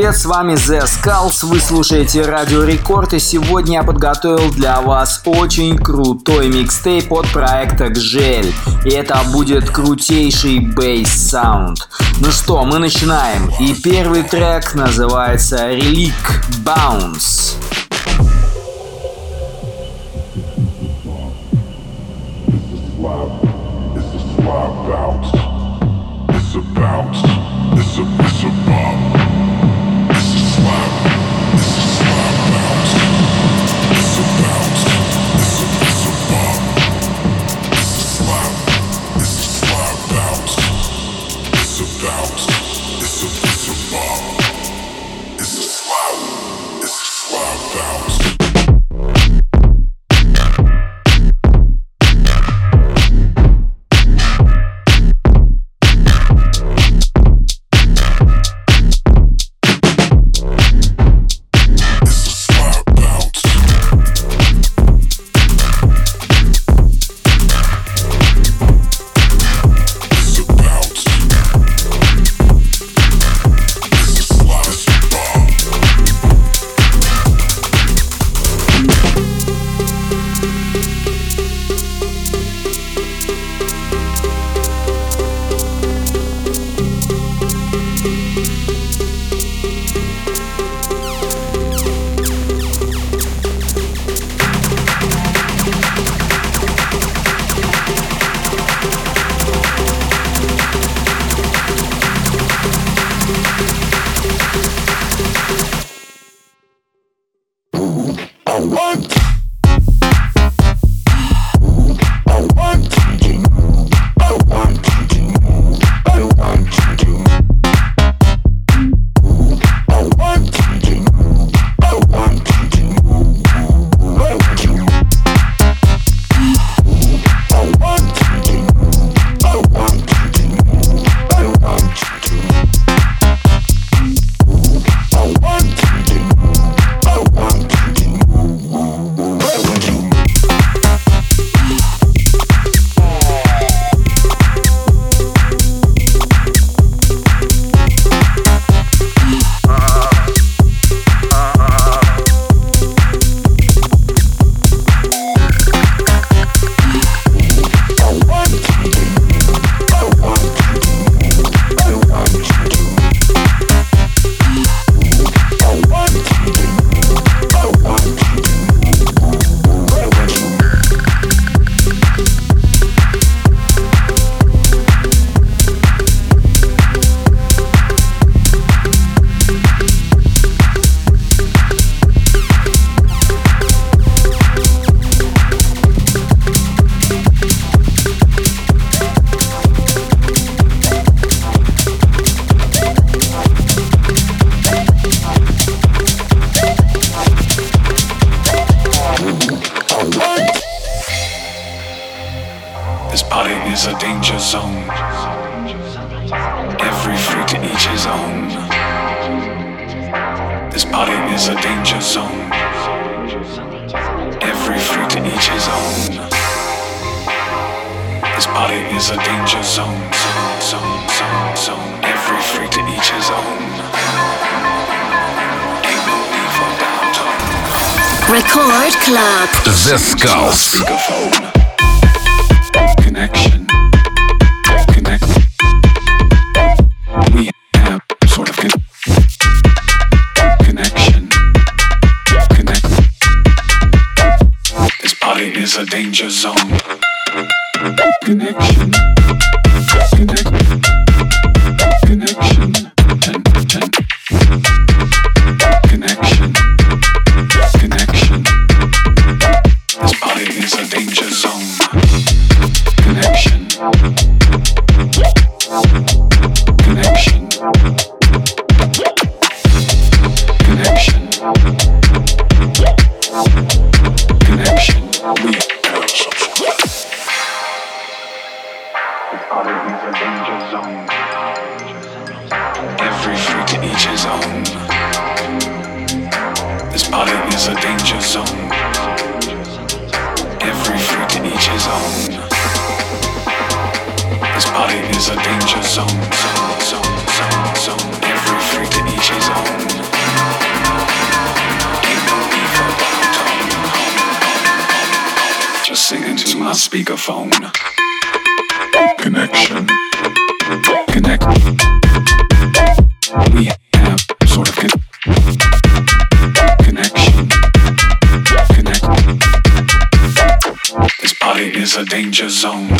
привет, с вами The Skulls, вы слушаете Радио Рекорд, и сегодня я подготовил для вас очень крутой микстейп от проекта Gel, И это будет крутейший bass sound. Ну что, мы начинаем. И первый трек называется Relic Bounce. his own. Every freak to each his own. This body is a danger zone. Every freak to each his own. This body is a danger zone. Zone, zone, zone, zone. Every to each his own. Record Club. The Skulls. Speakerphone. speakerphone. Connection. Connect. We have sort of con- connection. Connect. This body is a danger zone.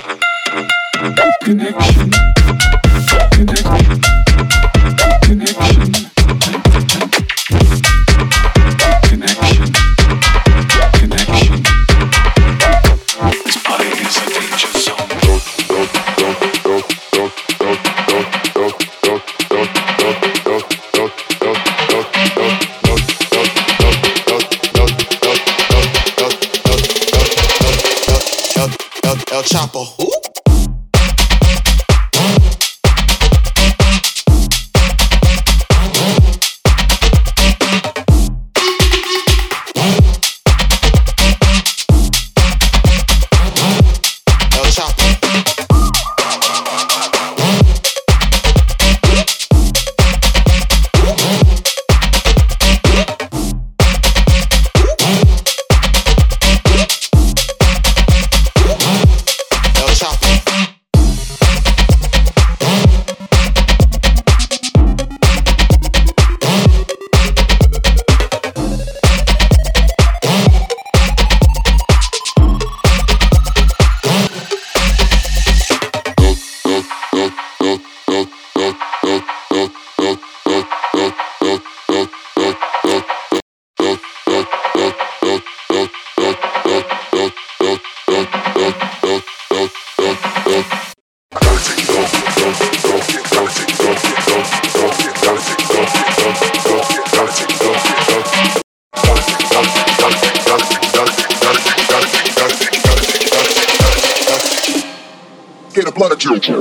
Jojo.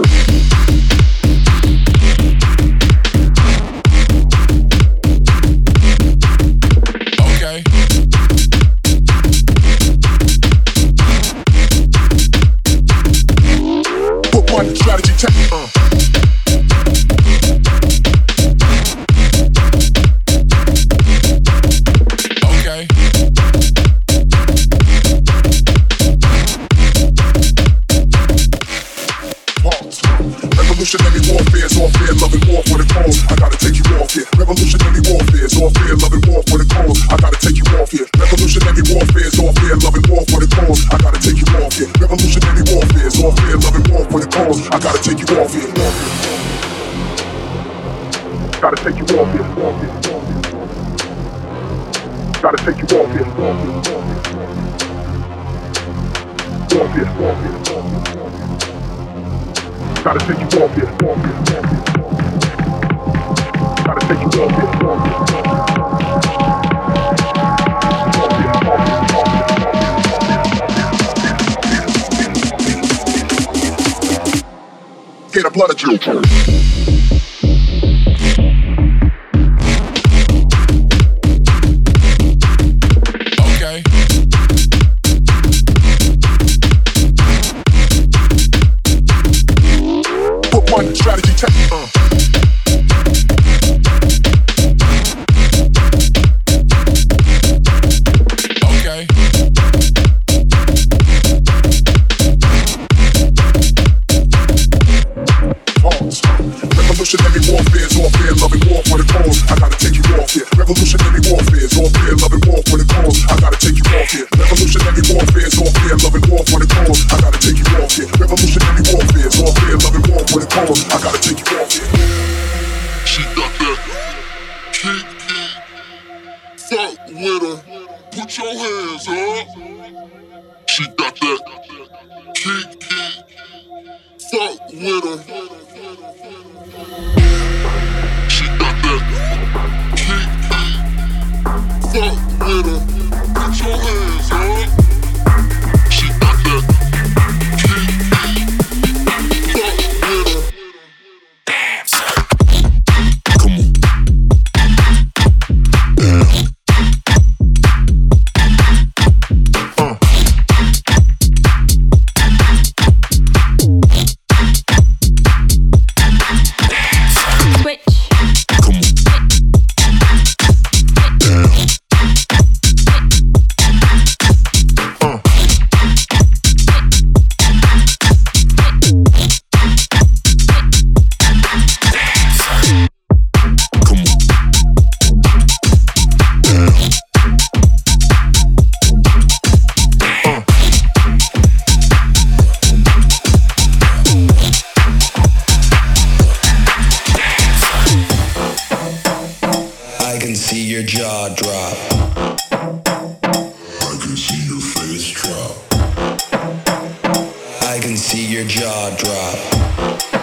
jaw drop. I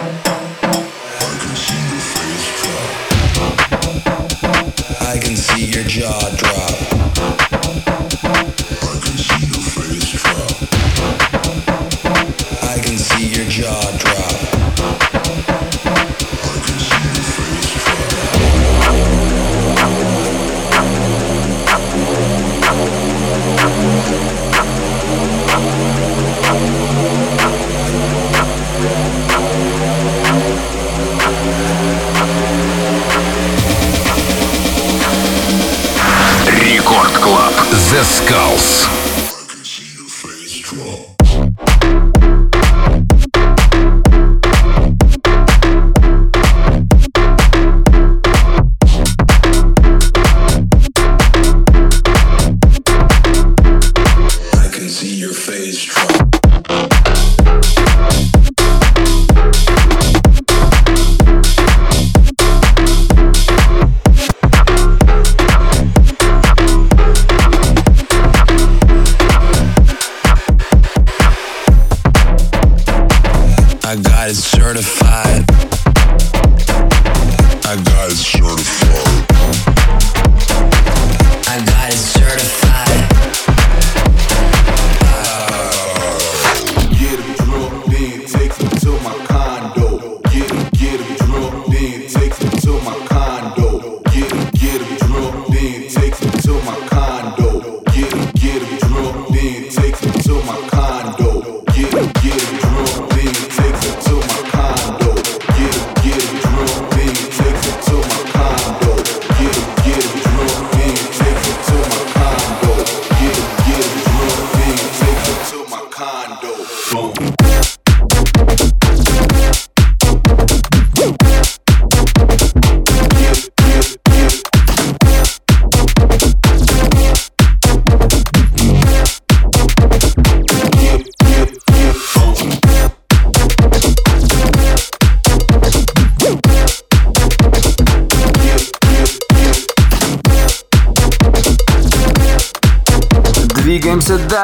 can see your face drop. I can see your jaw drop. I can see face drop. I can see your jaw Descalço.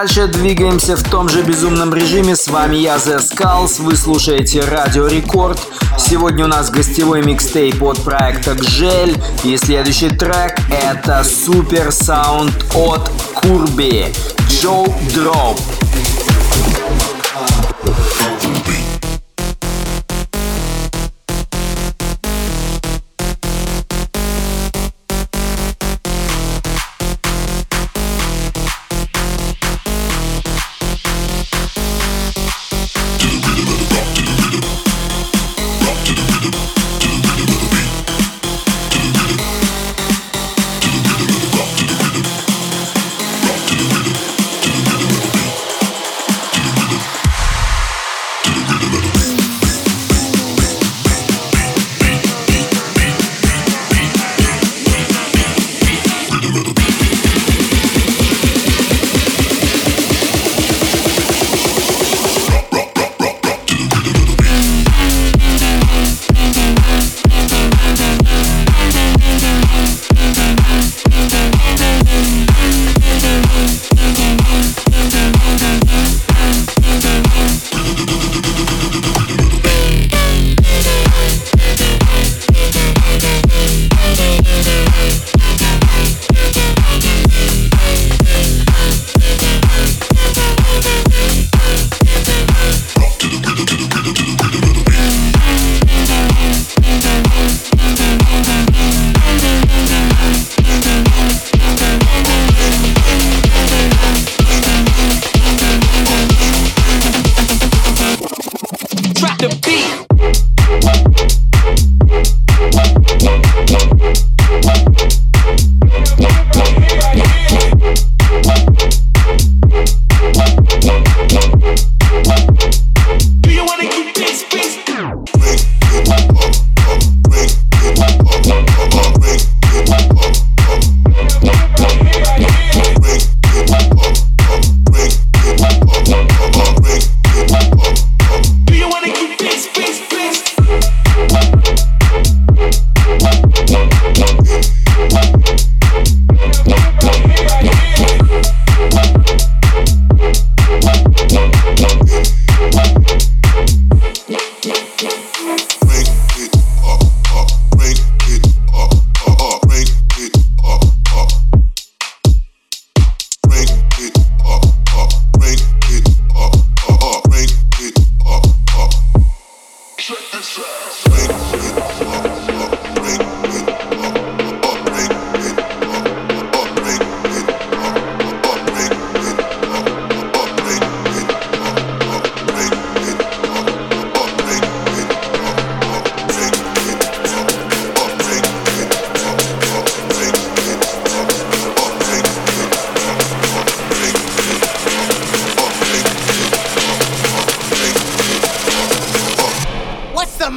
дальше двигаемся в том же безумном режиме. С вами я, The Skulls. Вы слушаете Радио Рекорд. Сегодня у нас гостевой микстейп от проекта Гжель. И следующий трек это супер саунд от Курби. Джо Дроп.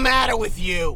matter with you?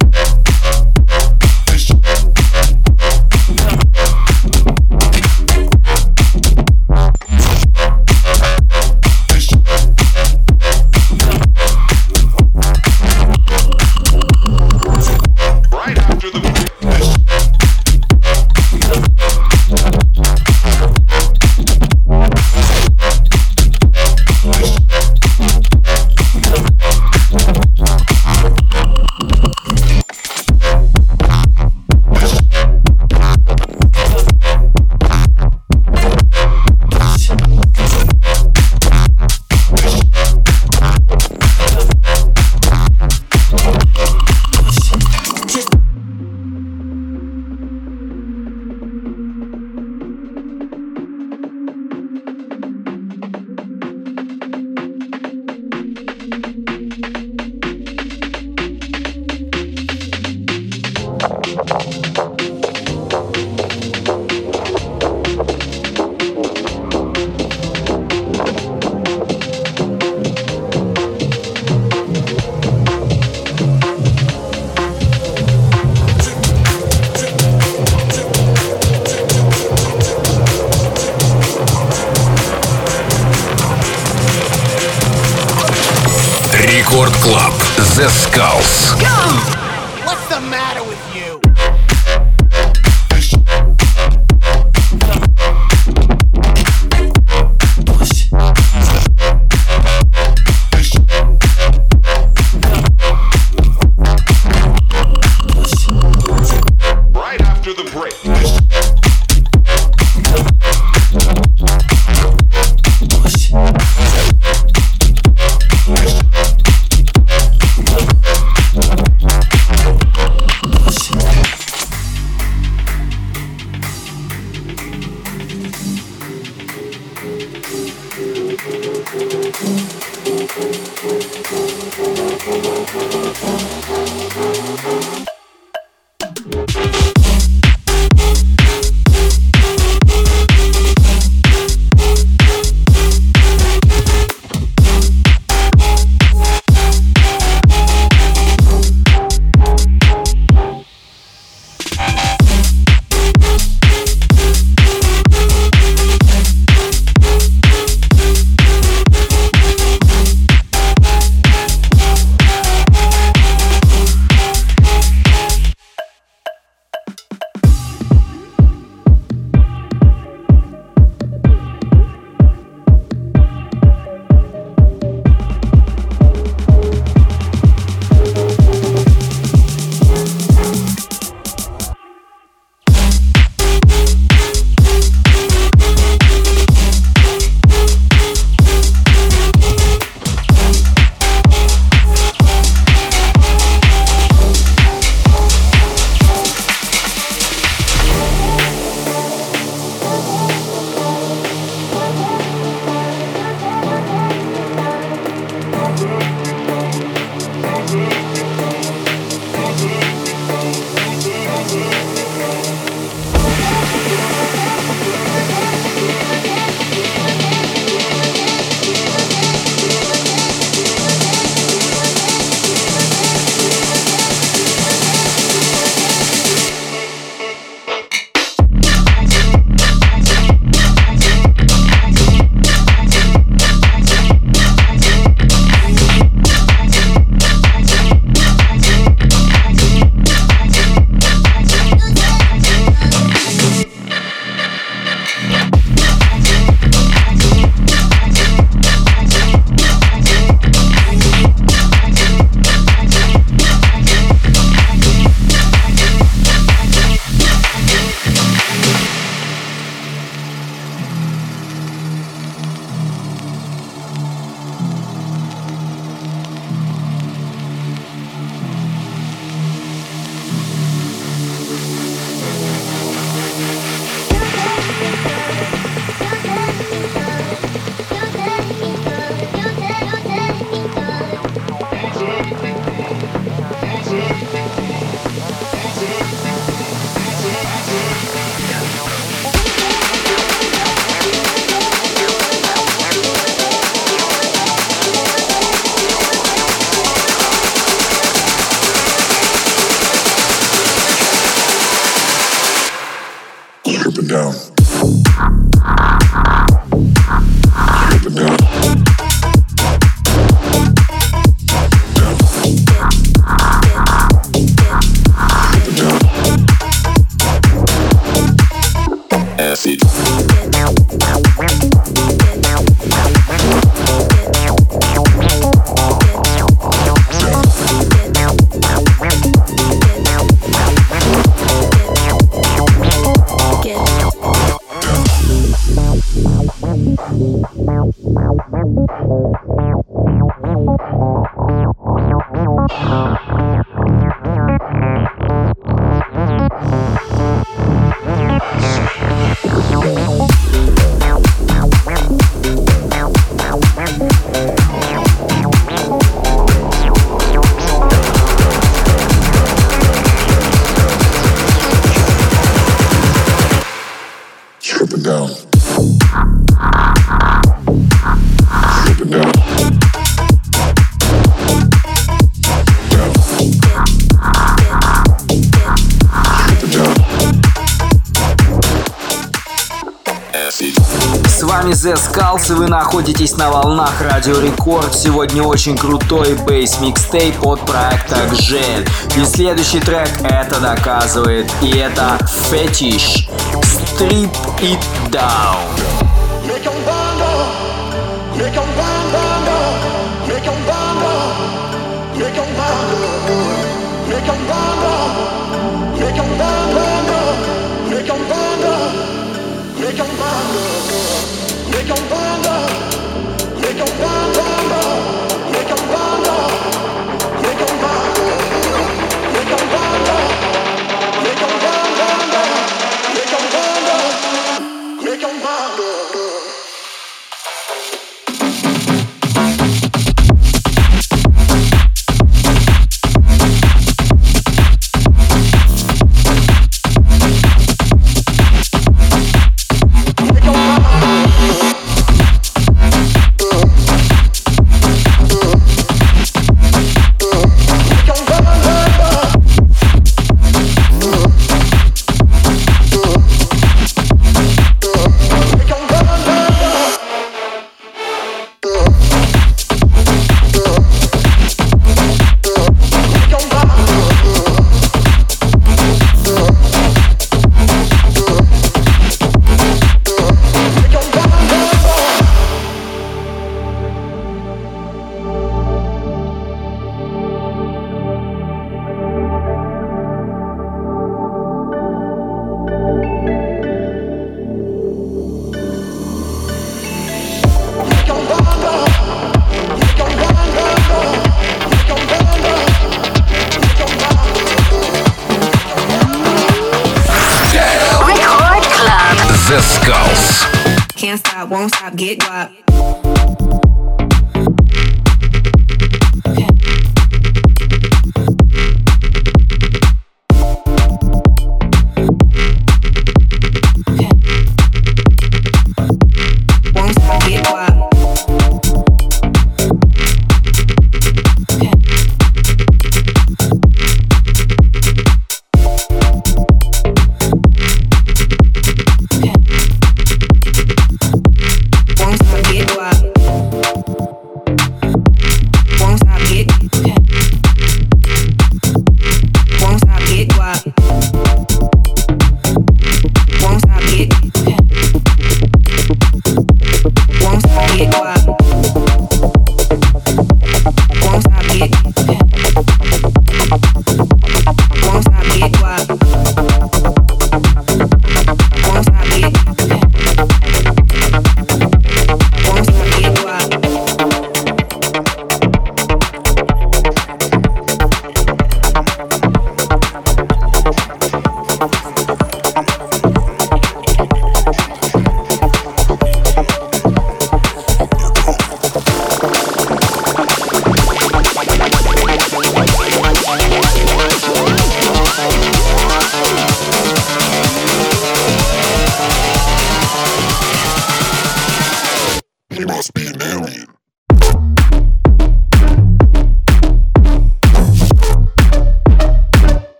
House, вы находитесь на волнах Радио Рекорд. Сегодня очень крутой бейс-микстейп от проекта Гжель. И следующий трек это доказывает, и это Fetish. Strip It Down.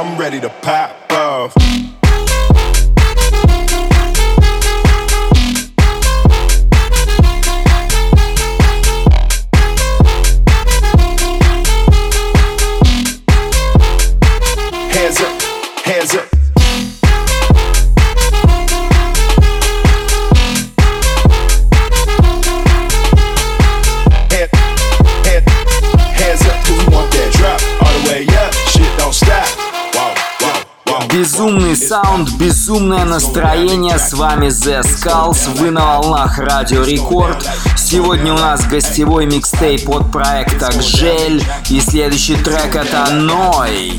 I'm ready to pack. раунд «Безумное настроение». С вами The Skulls. Вы на волнах Радио Рекорд. Сегодня у нас гостевой микстейп от проекта «Гжель». И следующий трек это «Ной».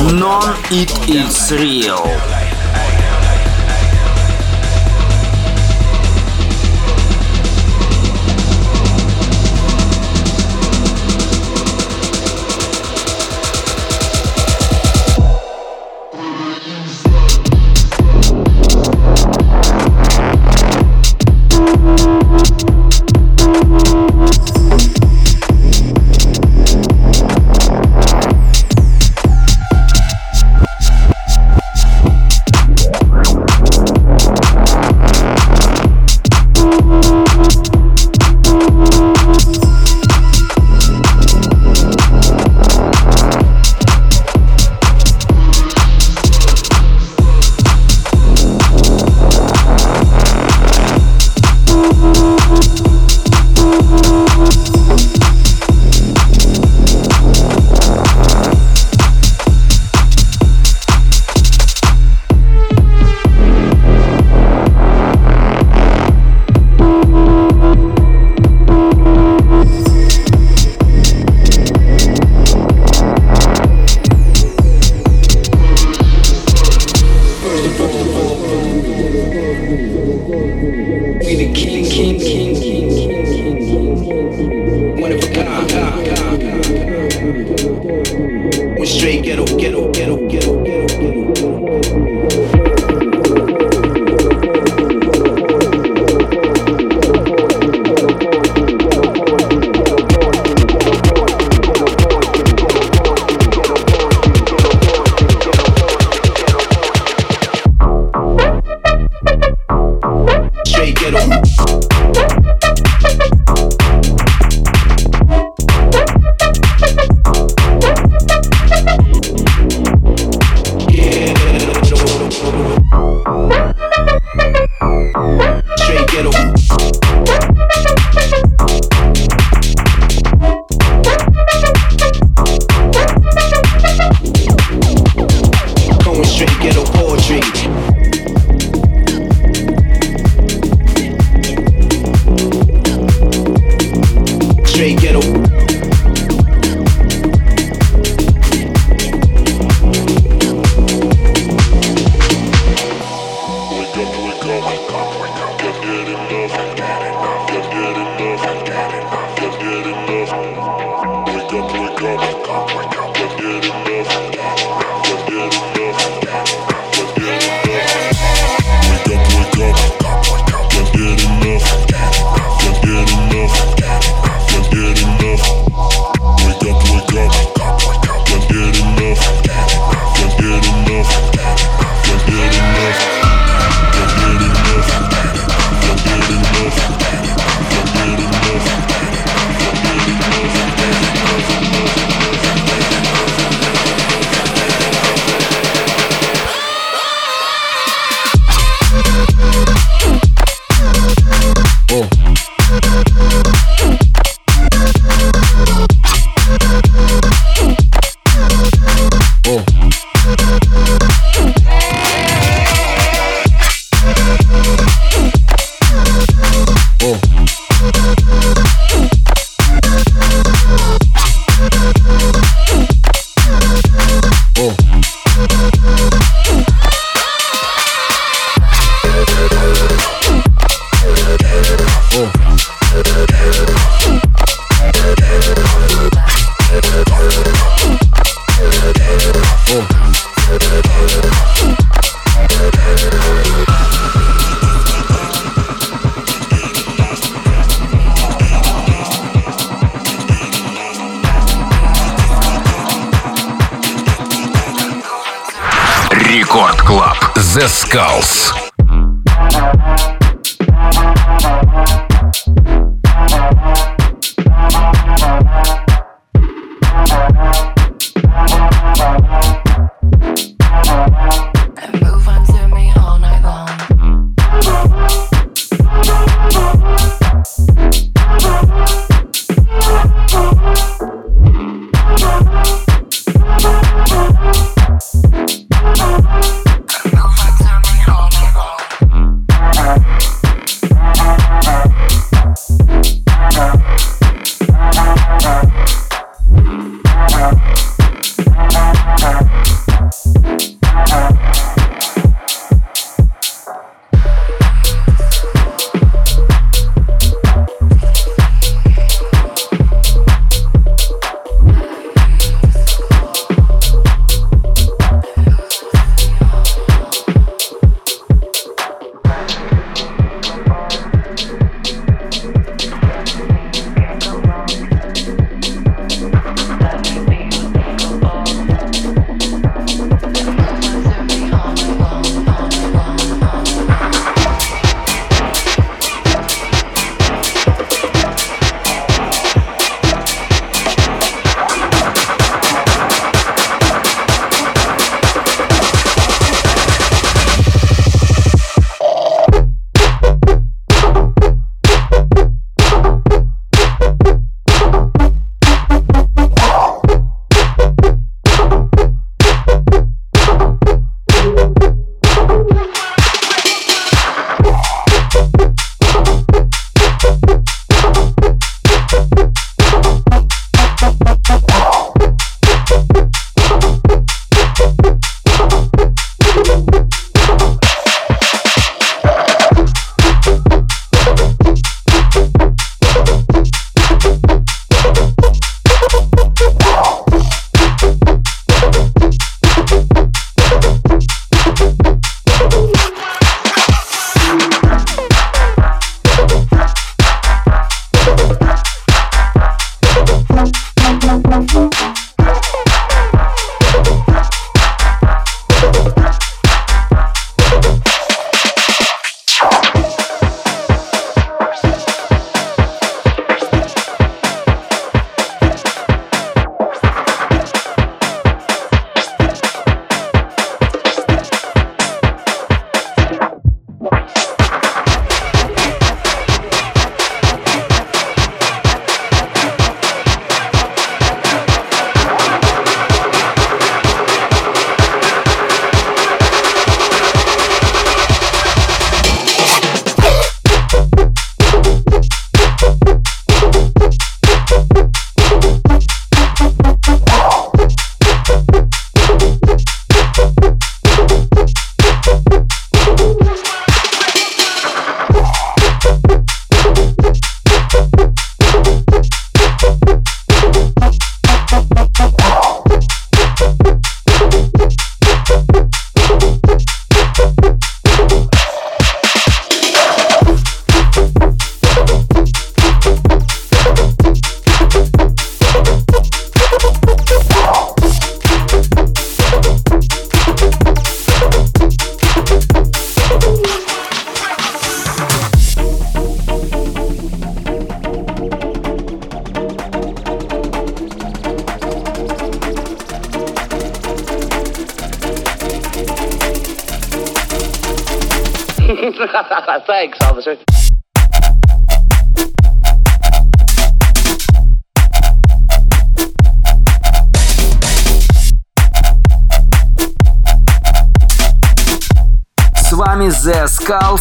«Non It is Real».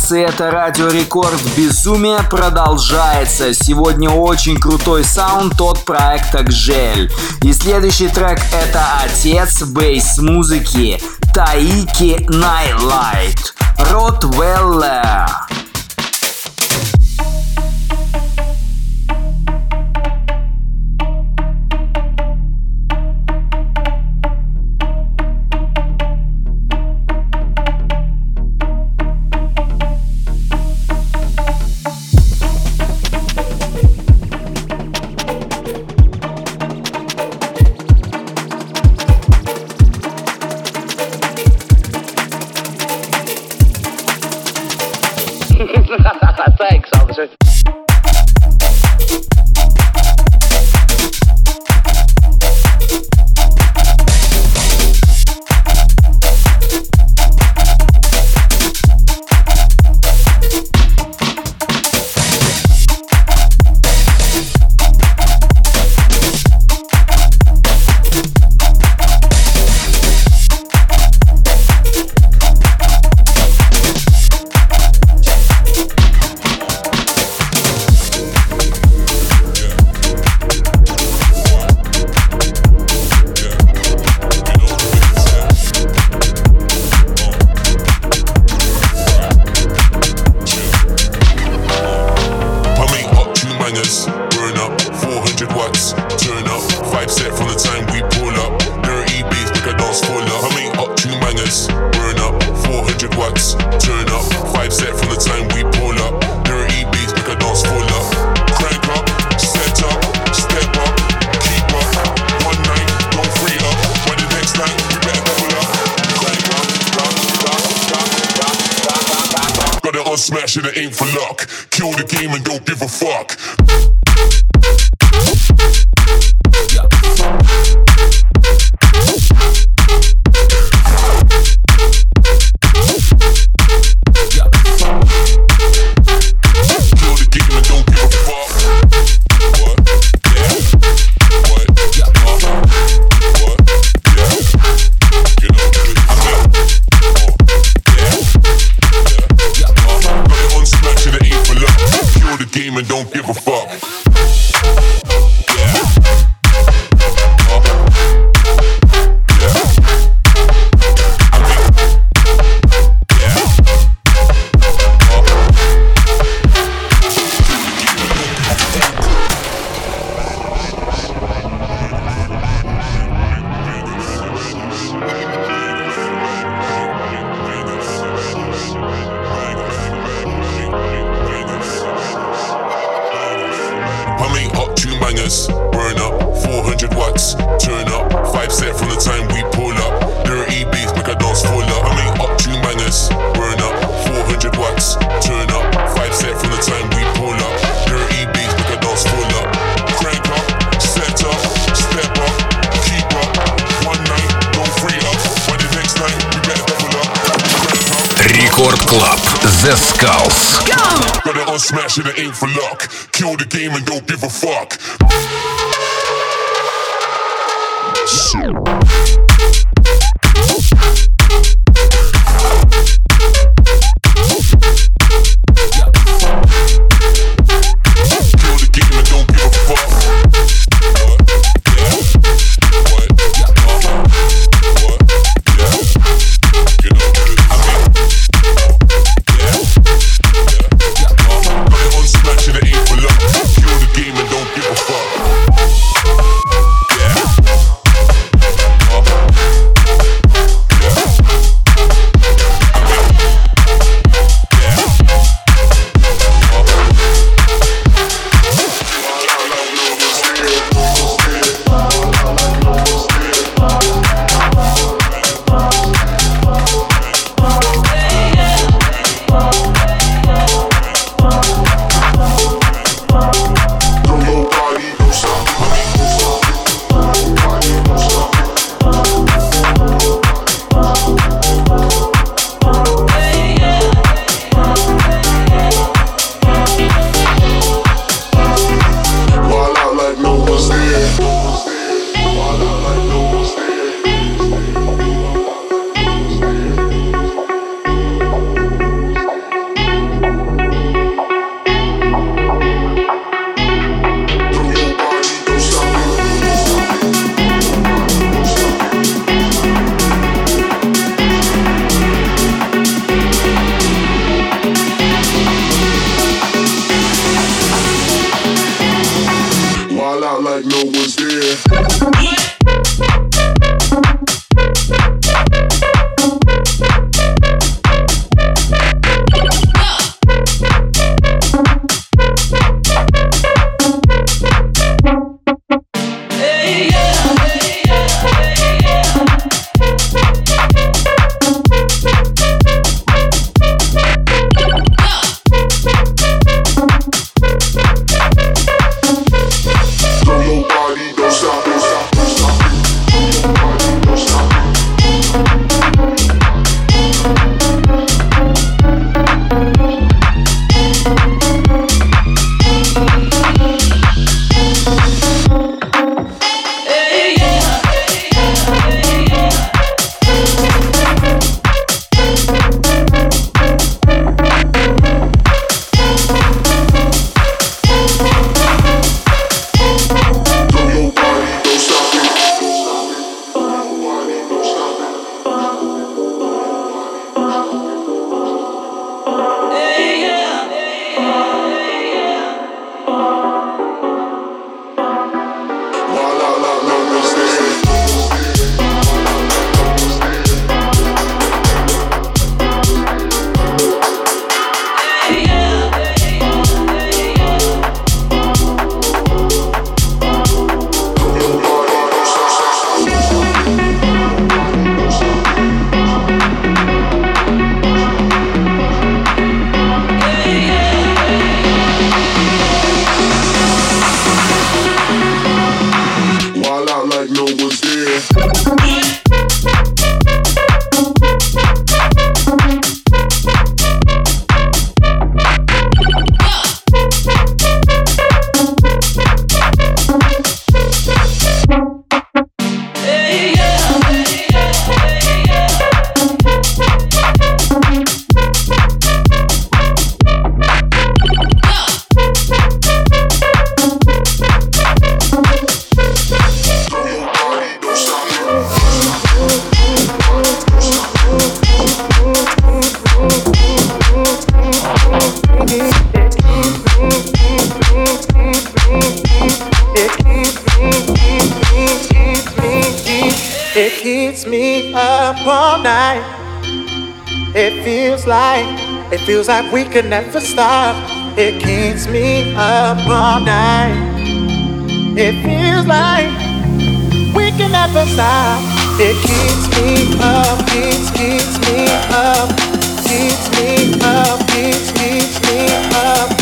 Франции это Радио Рекорд Безумие продолжается. Сегодня очень крутой sound от проекта Гжель. И следующий трек это отец bass-музыки Taiki Nulight. Rottweiler. One smash it, aim for luck. Kill the game and don't give a fuck. Yeah. keeps me up all night. It feels like, it feels like we could never stop. It keeps me up all night. It feels like we can never stop. It keeps me up, keeps, keeps me up, keeps me up, keeps, keeps me up.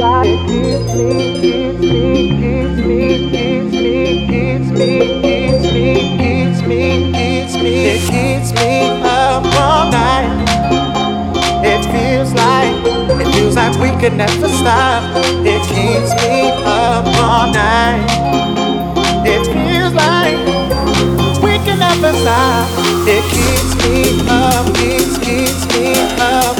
body keeps me, keeps me, keeps me, it keeps me up all night. It feels like, it feels like we can never stop. It keeps me up all night. It feels like we can never stop. It keeps me up, keeps, keeps me up.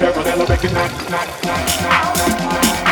like little make it knock, night, night, night, night, night.